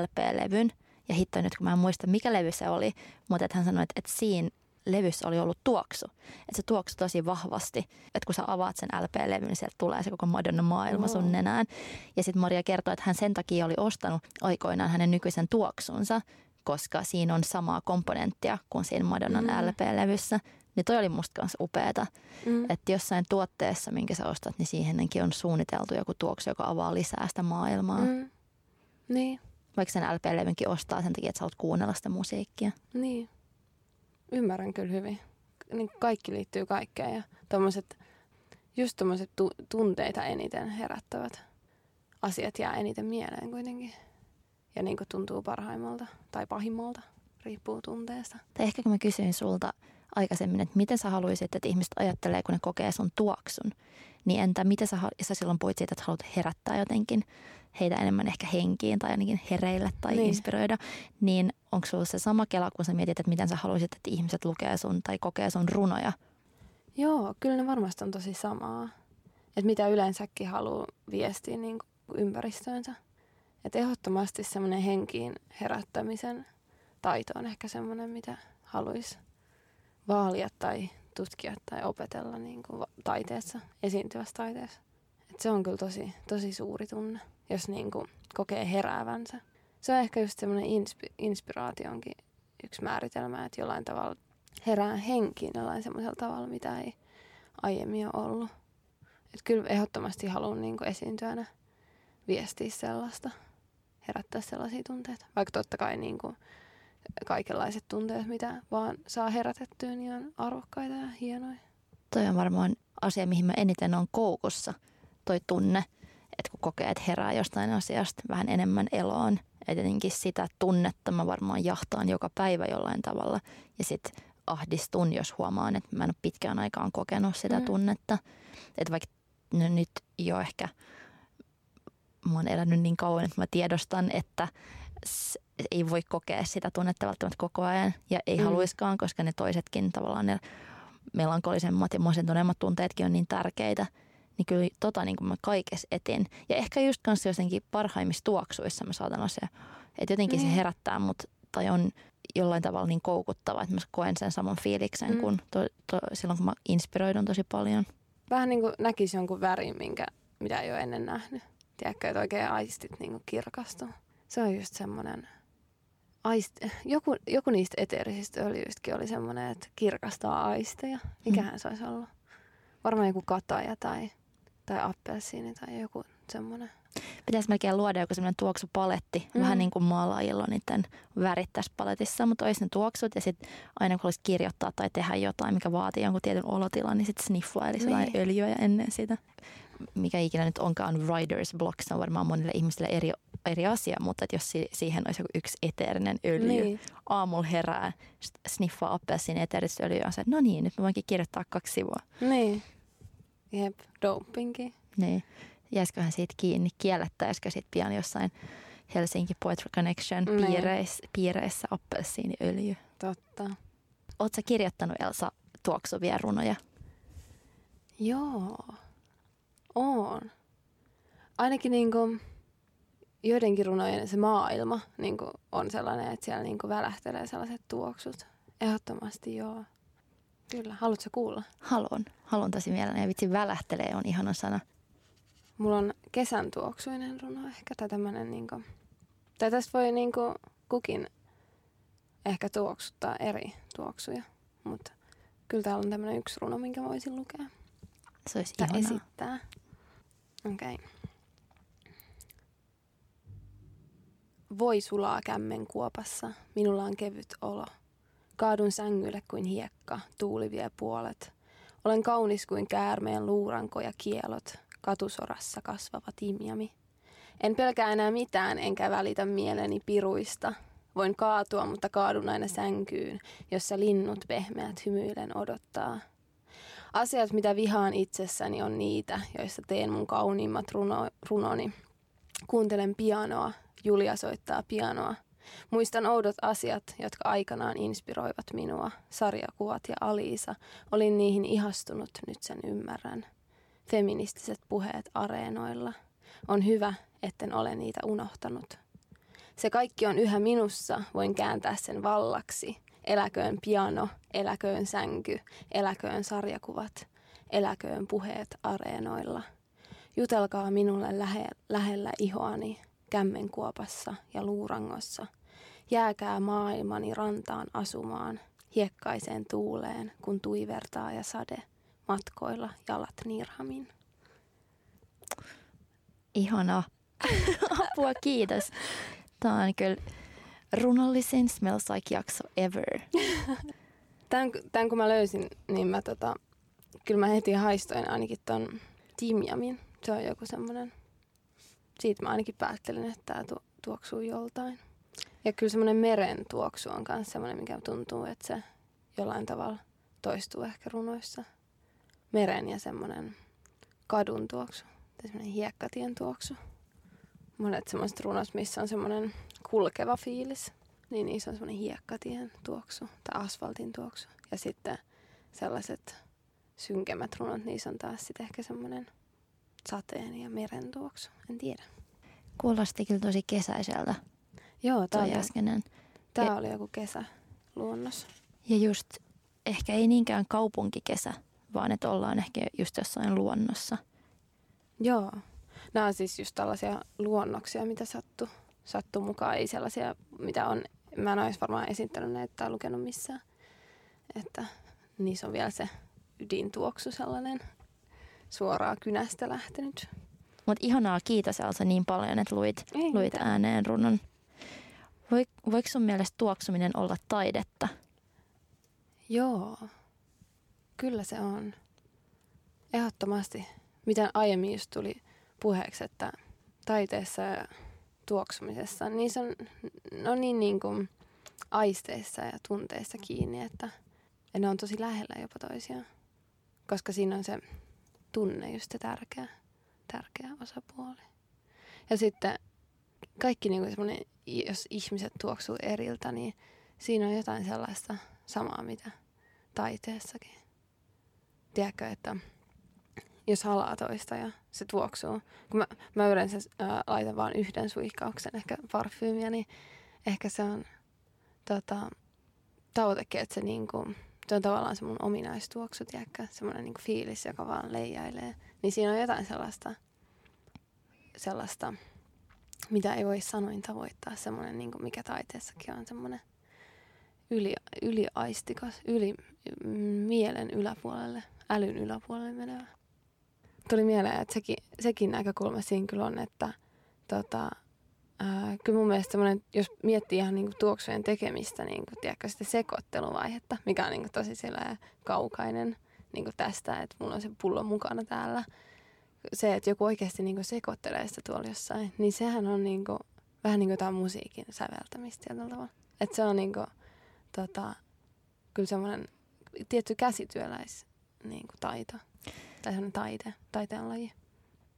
LP-levyn. Ja hitto nyt, kun mä en muista, mikä levy se oli, mutta että hän sanoi, että, että siinä levyssä oli ollut tuoksu. Että se tuoksu tosi vahvasti. Että kun sä avaat sen LP-levyn, niin sieltä tulee se koko Madonna maailma sun nenään. Ja sitten Maria kertoi, että hän sen takia oli ostanut aikoinaan hänen nykyisen tuoksunsa, koska siinä on samaa komponenttia kuin siinä Madonnan mm. LP-levyssä. Niin toi oli musta kanssa upeeta, mm. että jossain tuotteessa, minkä sä ostat, niin siihenkin on suunniteltu joku tuoksu, joka avaa lisää sitä maailmaa. Mm. Niin. Vaikka sen LP-levynkin ostaa sen takia, että sä haluat kuunnella sitä musiikkia. Niin. Ymmärrän kyllä hyvin. Niin kaikki liittyy kaikkeen ja tommoset, just tommoset tu- tunteita eniten herättävät asiat jää eniten mieleen kuitenkin. Ja niin kuin tuntuu parhaimmalta tai pahimmalta, riippuu tunteesta. Tai ehkä kun mä kysyin sulta aikaisemmin, että miten sä haluaisit, että ihmiset ajattelee, kun ne kokee sun tuoksun, niin entä mitä sä, sä silloin puhuit siitä, että haluat herättää jotenkin heitä enemmän ehkä henkiin tai ainakin hereillä tai niin. inspiroida, niin onko sulla se sama kela, kun sä mietit, että miten sä haluaisit, että ihmiset lukee sun tai kokee sun runoja? Joo, kyllä ne varmasti on tosi samaa. Että mitä yleensäkin haluaa viestiä niin ympäristöönsä. Että ehdottomasti semmoinen henkiin herättämisen taito on ehkä semmoinen, mitä haluaisi vaalia tai tutkia tai opetella niin kuin taiteessa, esiintyvässä taiteessa. Et se on kyllä tosi, tosi suuri tunne, jos niin kuin kokee heräävänsä. Se on ehkä just semmoinen inspi- inspiraationkin yksi määritelmä, että jollain tavalla herää henkiin jollain semmoisella tavalla, mitä ei aiemmin ole ollut. Et kyllä ehdottomasti haluan niin kuin esiintyänä viestiä sellaista, herättää sellaisia tunteita. Vaikka totta kai niin kuin kaikenlaiset tunteet, mitä vaan saa herätettyä, niin on arvokkaita ja hienoja. Toi on varmaan asia, mihin mä eniten on koukussa, toi tunne, että kun kokee, että herää jostain asiasta vähän enemmän eloon. Että jotenkin sitä tunnetta mä varmaan jahtaan joka päivä jollain tavalla. Ja sitten ahdistun, jos huomaan, että mä en ole pitkään aikaan kokenut sitä mm. tunnetta. Että vaikka no nyt jo ehkä mä oon elänyt niin kauan, että mä tiedostan, että ei voi kokea sitä tunnetta välttämättä koko ajan ja ei mm. haluiskaan, koska ne toisetkin tavallaan ne melankolisemmat ja masentuneemmat tunteetkin on niin tärkeitä. Niin kyllä tota niin kuin mä kaikessa etin. Ja ehkä just kanssa jotenkin parhaimmissa tuoksuissa mä saatan asia, että jotenkin mm. se niin. herättää mut tai on jollain tavalla niin koukuttava, että mä koen sen saman fiiliksen mm. kuin to, to, silloin, kun mä inspiroidun tosi paljon. Vähän niin kuin näkisi jonkun värin, minkä, mitä ei ole ennen nähnyt. Tiedätkö, että oikein aistit niin kuin kirkastuu. Se on just semmoinen aist, joku, joku niistä eteerisistä öljyistäkin oli semmoinen, että kirkastaa aisteja. Mikähän mm. se olisi ollut? Varmaan joku kataja tai, tai appelsiini tai joku semmoinen. Pitäisi melkein luoda joku semmoinen tuoksupaletti, mm. vähän niin kuin maalaajilla niiden värit tässä paletissa, mutta olisi ne tuoksut ja sitten aina kun haluaisit kirjoittaa tai tehdä jotain, mikä vaatii jonkun tietyn olotilan, niin sitten sniffaili niin. öljyä ennen sitä. Mikä ikinä nyt onkaan writer's block, se on varmaan monille ihmisille eri eri asia, mutta että jos siihen olisi joku yksi eteerinen öljy, niin. aamulla herää, sniffaa appelsiin eteeristä öljyä ja se, no niin, nyt mä voinkin kirjoittaa kaksi sivua. Niin. Jep, dopingki. Niin. Jäisiköhän siitä kiinni, kiellettäisikö sitten pian jossain Helsinki Poetry Connection niin. piireissä, piireissä appelsiiniöljy. Totta. Oletko kirjoittanut Elsa tuoksuvia runoja? Joo, on. Ainakin niinku, joidenkin runojen se maailma niin kuin on sellainen, että siellä niin kuin välähtelee sellaiset tuoksut. Ehdottomasti joo. Kyllä. Haluatko kuulla? Haluan. Haluan tosi mielelläni. Ja vitsi välähtelee on ihana sana. Mulla on kesän tuoksuinen runo ehkä. Tai tämmönen niin kuin, tai tästä voi niin kuin kukin ehkä tuoksuttaa eri tuoksuja. Mutta kyllä täällä on tämmöinen yksi runo, minkä voisin lukea. Se olisi ihanaa. esittää. Okei. Okay. Voi sulaa kämmen kuopassa, minulla on kevyt olo. Kaadun sängylle kuin hiekka, tuuli vie puolet. Olen kaunis kuin käärmeen luuranko ja kielot, katusorassa kasvava timjami. En pelkää enää mitään, enkä välitä mieleni piruista. Voin kaatua, mutta kaadun aina sänkyyn, jossa linnut pehmeät hymyilen odottaa. Asiat, mitä vihaan itsessäni, on niitä, joissa teen mun kauniimmat runo, runoni. Kuuntelen pianoa, Julia soittaa pianoa. Muistan oudot asiat, jotka aikanaan inspiroivat minua. Sarjakuvat ja Aliisa. Olin niihin ihastunut, nyt sen ymmärrän. Feministiset puheet areenoilla. On hyvä, etten ole niitä unohtanut. Se kaikki on yhä minussa, voin kääntää sen vallaksi. Eläköön piano, eläköön sänky, eläköön sarjakuvat, eläköön puheet areenoilla. Jutelkaa minulle lähe- lähellä ihoani, kämmenkuopassa ja luurangossa. Jääkää maailmani rantaan asumaan, hiekkaiseen tuuleen, kun tuivertaa ja sade, matkoilla jalat nirhamin. Ihana. Apua, kiitos. Tämä on kyllä runollisin Smells Like jakso ever. Tämän, tämän kun mä löysin, niin mä tota, kyllä mä heti haistoin ainakin ton timjamin. Se on joku semmoinen siitä mä ainakin päättelin, että tämä tu- tuoksuu joltain. Ja kyllä semmoinen meren tuoksu on myös semmoinen, mikä tuntuu, että se jollain tavalla toistuu ehkä runoissa. Meren ja semmoinen kadun tuoksu tai semmoinen hiekkatien tuoksu. Monet semmoiset runot, missä on semmoinen kulkeva fiilis, niin niissä on semmoinen hiekkatien tuoksu tai asfaltin tuoksu. Ja sitten sellaiset synkemmät runot, niissä on taas sitten ehkä semmoinen sateen ja meren tuoksu. En tiedä. Kuulosti kyllä tosi kesäiseltä. Joo, tämä, äskeinen. tämä Ja- oli joku kesä luonnos. Ja just ehkä ei niinkään kaupunkikesä, vaan että ollaan ehkä just jossain luonnossa. Joo. Nämä on siis just tällaisia luonnoksia, mitä sattuu sattu mukaan. Ei sellaisia, mitä on, mä en olisi varmaan esittänyt näitä tai lukenut missään. Että niissä on vielä se ydintuoksu sellainen suoraan kynästä lähtenyt. Mutta ihanaa, kiitos Elsa niin paljon, että luit, Ei luit mitään. ääneen runon. Voi, voiko sun mielestä tuoksuminen olla taidetta? Joo, kyllä se on. Ehdottomasti. Miten aiemmin just tuli puheeksi, että taiteessa ja tuoksumisessa, niin se on no niin, niin kuin aisteissa ja tunteissa kiinni, että ja ne on tosi lähellä jopa toisiaan. Koska siinä on se tunne just se tärkeä, tärkeä osapuoli. Ja sitten kaikki niin kuin jos ihmiset tuoksuu eriltä, niin siinä on jotain sellaista samaa, mitä taiteessakin. Tiedätkö, että jos halaa toista ja se tuoksuu. Kun mä, mä yleensä ää, laitan vaan yhden suihkauksen, ehkä parfyymiä, niin ehkä se on tota, tavoitekin, että se, niinku, se on tavallaan se mun ominaistuoksu, tiedätkö? Semmoinen niinku fiilis, joka vaan leijailee. Niin siinä on jotain sellaista, sellaista mitä ei voi sanoin tavoittaa. Semmoinen, niinku, mikä taiteessakin on semmoinen yli, yliaistikas, yli mm, mielen yläpuolelle, älyn yläpuolelle menevä. Tuli mieleen, että sekin, sekin näkökulma siinä kyllä on, että tota, ää, kyllä mun mielestä semmoinen, jos miettii ihan niinku tuoksujen tekemistä, niinku, tiedätkö, sitä sekoitteluvaihetta, mikä on niinku tosi kaukainen niinku tästä, että mulla on se pullo mukana täällä. Se, että joku oikeasti niinku sekoittelee sitä tuolla jossain, niin sehän on niinku, vähän niin kuin jotain musiikin säveltämistä tietyllä tavalla. Että se on niinku, tota, kyllä semmoinen tietty käsityöläis niin kuin taito. Tai semmoinen taite, taiteen laji.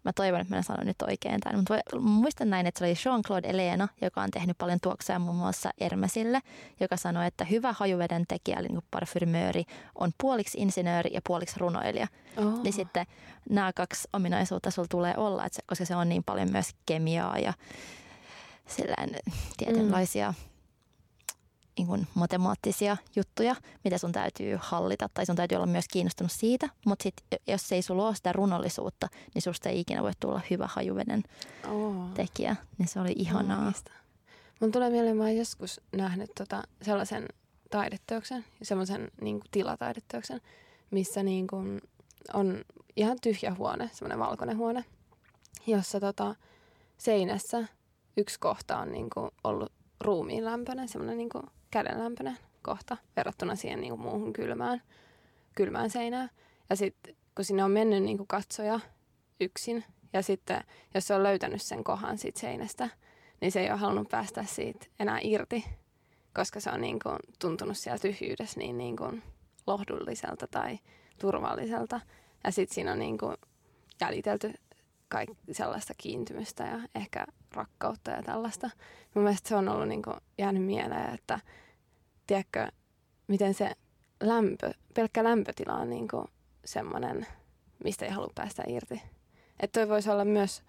Mä toivon, että mä sanon nyt oikein tämän. Mutta muistan näin, että se oli Jean-Claude Elena, joka on tehnyt paljon tuoksuja muun muassa Hermesille, joka sanoi, että hyvä hajuveden tekijä, eli niin parfymööri, on puoliksi insinööri ja puoliksi runoilija. Oh. Niin sitten nämä kaksi ominaisuutta sulla tulee olla, että se, koska se on niin paljon myös kemiaa ja sillään tietynlaisia niin kuin matemaattisia juttuja, mitä sun täytyy hallita tai sun täytyy olla myös kiinnostunut siitä. Mutta sit, jos ei sulla ole sitä runollisuutta, niin susta ei ikinä voi tulla hyvä hajuveden oh. tekijä. Niin se oli ihanaa. Maagista. Mun tulee mieleen, mä oon joskus nähnyt tota, sellaisen taideteoksen, semmoisen niin tilataideteoksen, missä niin kuin on ihan tyhjä huone, semmoinen valkoinen huone, jossa tota, seinässä yksi kohta on niin kuin ollut ruumiinlämpöinen, semmoinen niin kuin kädenlämpöinen kohta verrattuna siihen niin kuin muuhun kylmään, kylmään seinään. Ja sitten kun sinne on mennyt niin kuin katsoja yksin, ja sitten jos se on löytänyt sen kohan siitä seinästä, niin se ei ole halunnut päästä siitä enää irti, koska se on niin kuin tuntunut siellä tyhjyydessä niin, niin kuin lohdulliselta tai turvalliselta. Ja sitten siinä on niin kuin jäljitelty kaikki sellaista kiintymystä ja ehkä rakkautta ja tällaista. Mun mielestä se on ollut niin kuin jäänyt mieleen, että tiedätkö, miten se lämpö, pelkkä lämpötila on niin kuin semmoinen, mistä ei halua päästä irti. Että toi voisi olla myös,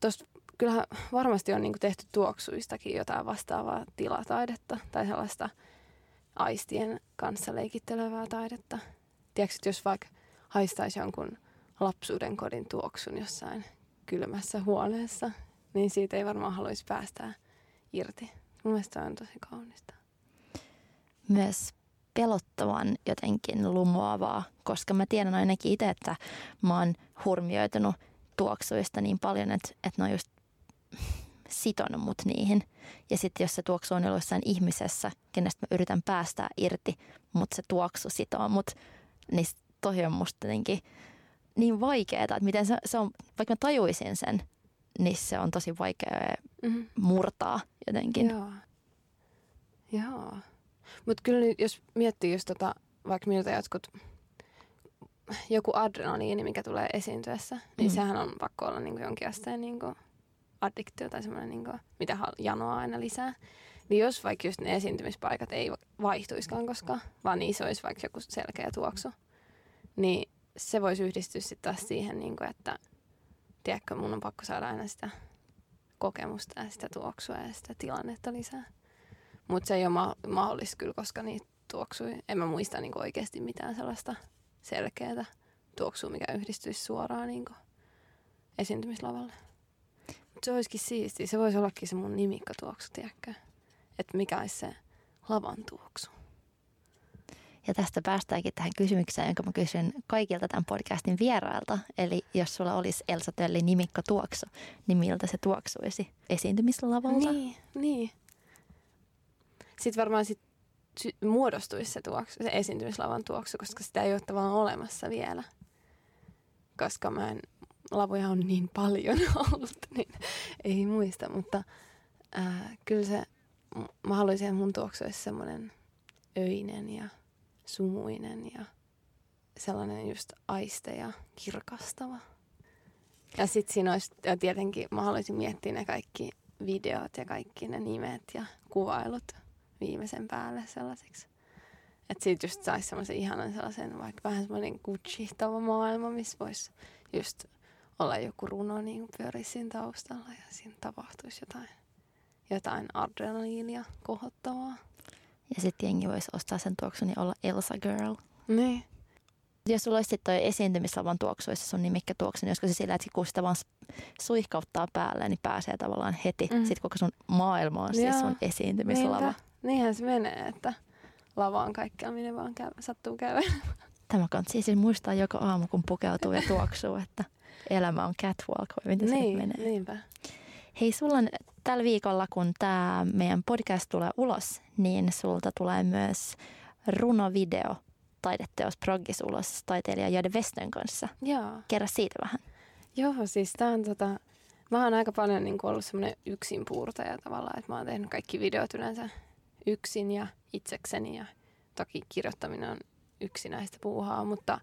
tosta, kyllähän varmasti on niin kuin tehty tuoksuistakin jotain vastaavaa tilataidetta tai sellaista aistien kanssa leikittelevää taidetta. Tiedätkö, että jos vaikka haistaisi jonkun lapsuuden kodin tuoksun jossain kylmässä huoneessa, niin siitä ei varmaan haluaisi päästä irti. Mun mielestä on tosi kaunista. Myös pelottavan jotenkin lumoavaa, koska mä tiedän ainakin itse, että mä oon hurmioitunut tuoksuista niin paljon, että, että ne on just sitonut mut niihin. Ja sitten jos se tuoksu on jossain ihmisessä, kenestä mä yritän päästää irti, mutta se tuoksu sitoo mut, niin toi on musta jotenkin niin vaikeeta, että miten se, se on, vaikka mä tajuisin sen, niin se on tosi vaikea Mm-hmm. murtaa jotenkin. Joo. Joo. Mutta kyllä nyt, jos miettii just tota, vaikka miltä jotkut, joku adrenaliini, mikä tulee esiintyessä, niin Mm. sehän on pakko olla niinku jonkin asteen niinku addiktio tai semmoinen, niinku, mitä janoaa aina lisää. Niin jos vaikka just ne esiintymispaikat ei va- vaihtuiskaan koskaan, vaan niissä olisi vaikka joku selkeä tuoksu, niin se voisi yhdistyä sitten taas siihen, niinku, että tiedätkö, mun on pakko saada aina sitä kokemusta ja sitä tuoksua ja sitä tilannetta lisää. Mutta se ei ole ma- mahdollista kyllä, koska niitä tuoksui. En mä muista niinku oikeasti mitään sellaista selkeää tuoksua, mikä yhdistyisi suoraan niinku esiintymislavalle. Mut se olisikin siistiä. Se voisi ollakin se mun nimikkatuoksu, tiedätkö? Että mikä olisi se lavan tuoksu. Ja tästä päästäänkin tähän kysymykseen, jonka mä kysyn kaikilta tämän podcastin vierailta. Eli jos sulla olisi Elsa Tölli nimikko tuoksu, niin miltä se tuoksuisi esiintymislavalta? Niin, niin. Sitten varmaan sit muodostuisi se, tuoksu, se esiintymislavan tuoksu, koska sitä ei ole tavallaan olemassa vielä. Koska mä en, lavoja on niin paljon ollut, niin ei muista. Mutta ää, kyllä se, mä haluaisin, että mun tuoksu olisi semmoinen öinen ja sumuinen ja sellainen just aisteja kirkastava. Ja sitten siinä olisi, ja tietenkin mä haluaisin miettiä ne kaikki videot ja kaikki ne nimet ja kuvailut viimeisen päälle sellaisiksi. Että siitä just saisi semmoisen ihanan sellaisen, vaikka vähän semmoinen kutsihtava maailma, missä voisi just olla joku runo niin pyörisi taustalla ja siinä tapahtuisi jotain, jotain adrenaliinia kohottavaa. Ja sitten jengi voisi ostaa sen tuoksun ja olla Elsa Girl. Niin. Jos sulla olisi toi esiintymislavan tuoksu, jos sun nimikkä tuoksu, niin olisiko se sillä, että kun sitä vaan suihkauttaa päälle, niin pääsee tavallaan heti. Mm. Sitten koko sun maailma on siis sun esiintymislava. Niinpä. Niinhän se menee, että lava on kaikkea, minne vaan käy, sattuu käymään. Tämä kannattaa siis muistaa joka aamu, kun pukeutuu ja tuoksuu, että elämä on catwalk, vai miten se niin, menee. niinpä. Hei, sulla on tällä viikolla, kun tämä meidän podcast tulee ulos, niin sulta tulee myös runovideo taideteos Proggis ulos taiteilija Jade Westön kanssa. Joo. Kerro siitä vähän. Joo, siis tää on tota... Mä oon aika paljon niin ollut semmoinen yksinpuurtaja tavallaan, että mä oon tehnyt kaikki videot yleensä yksin ja itsekseni ja toki kirjoittaminen on yksi näistä puuhaa, mutta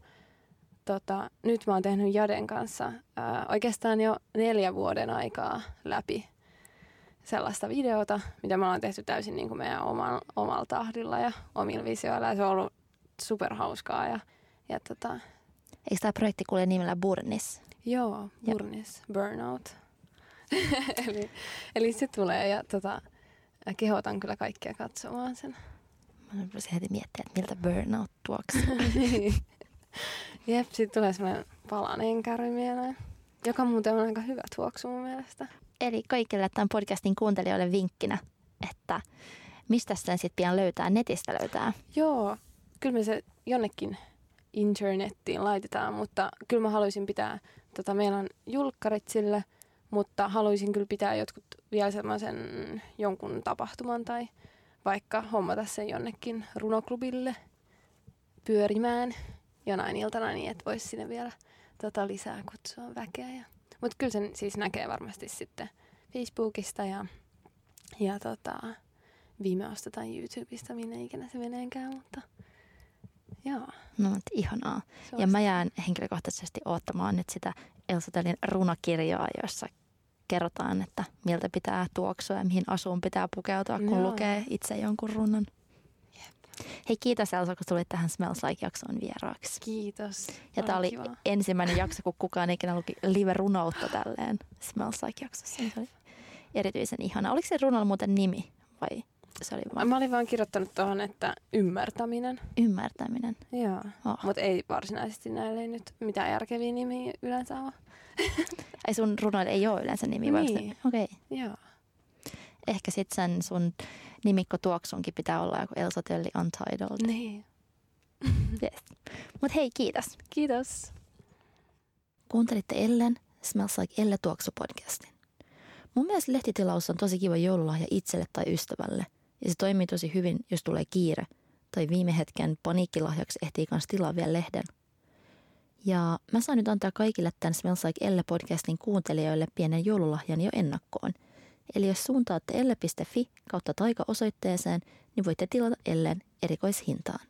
tota, nyt mä oon tehnyt Jaden kanssa ää, oikeastaan jo neljä vuoden aikaa läpi sellaista videota, mitä me ollaan tehty täysin niin kuin meidän omalla, omalla tahdilla ja omilla visioilla ja se on ollut superhauskaa ja, ja tota, Eikö tämä projekti kuule nimellä Burnis? Joo, burnis, burnout. eli, eli se tulee ja tota, kehotan kyllä kaikkia katsomaan sen. Mä rupesin heti miettiä, että miltä burnout tuoksuu. Niin. Jep, sitten tulee semmoinen palaneen kärry mieleen, joka muuten on aika hyvä tuoksu mun mielestä. Eli kaikille tämän podcastin kuuntelijoille vinkkinä, että mistä sen sitten pian löytää, netistä löytää. Joo, kyllä me se jonnekin internettiin laitetaan, mutta kyllä mä haluaisin pitää, tota, meillä on julkkarit sille, mutta haluaisin kyllä pitää jotkut vielä semmoisen jonkun tapahtuman tai vaikka hommata sen jonnekin runoklubille pyörimään jonain iltana niin, että voisi sinne vielä tota, lisää kutsua väkeä. Ja... Mutta kyllä sen siis näkee varmasti sitten Facebookista ja, ja tota, Vimeosta tai YouTubesta, minne ikinä se meneekään, mutta joo. No, mutta ihanaa. on Ja mä jään henkilökohtaisesti odottamaan nyt sitä Elsa Tölin runokirjaa, jossa kerrotaan, että miltä pitää tuoksua ja mihin asuun pitää pukeutua, kun Joo. lukee itse jonkun runon. Hei, kiitos Elsa, kun tulit tähän Smells Like-jaksoon vieraaksi. Kiitos. Ja tämä oli kiva. ensimmäinen jakso, kun kukaan ikinä luki live-runoutta tälleen Smells Like-jaksossa. Se oli erityisen ihana. Oliko se runolla muuten nimi vai se oli vain Mä olin vaan kirjoittanut tuohon, että ymmärtäminen. ymmärtäminen? Joo. Oh. Mutta ei varsinaisesti näille nyt mitään järkeviä nimiä yleensä ole. Ai sun runoilla ei ole yleensä nimi? Niin. Okei. Okay. Joo. Ehkä sitten sen sun nimikko tuoksunkin pitää olla joku Elsa Tölli Untitled. Niin. Yes. Mutta hei, kiitos. Kiitos. Kuuntelitte Ellen Smells Like Elle tuoksu podcastin. Mun mielestä lehtitilaus on tosi kiva joululahja itselle tai ystävälle. Ja se toimii tosi hyvin, jos tulee kiire. Tai viime hetken paniikkilahjaksi ehtii kans tilaa vielä lehden. Ja mä saan nyt antaa kaikille tämän Smells Like Elle podcastin kuuntelijoille pienen joululahjan jo ennakkoon. Eli jos suuntaatte elle.fi kautta taika-osoitteeseen, niin voitte tilata Ellen erikoishintaan.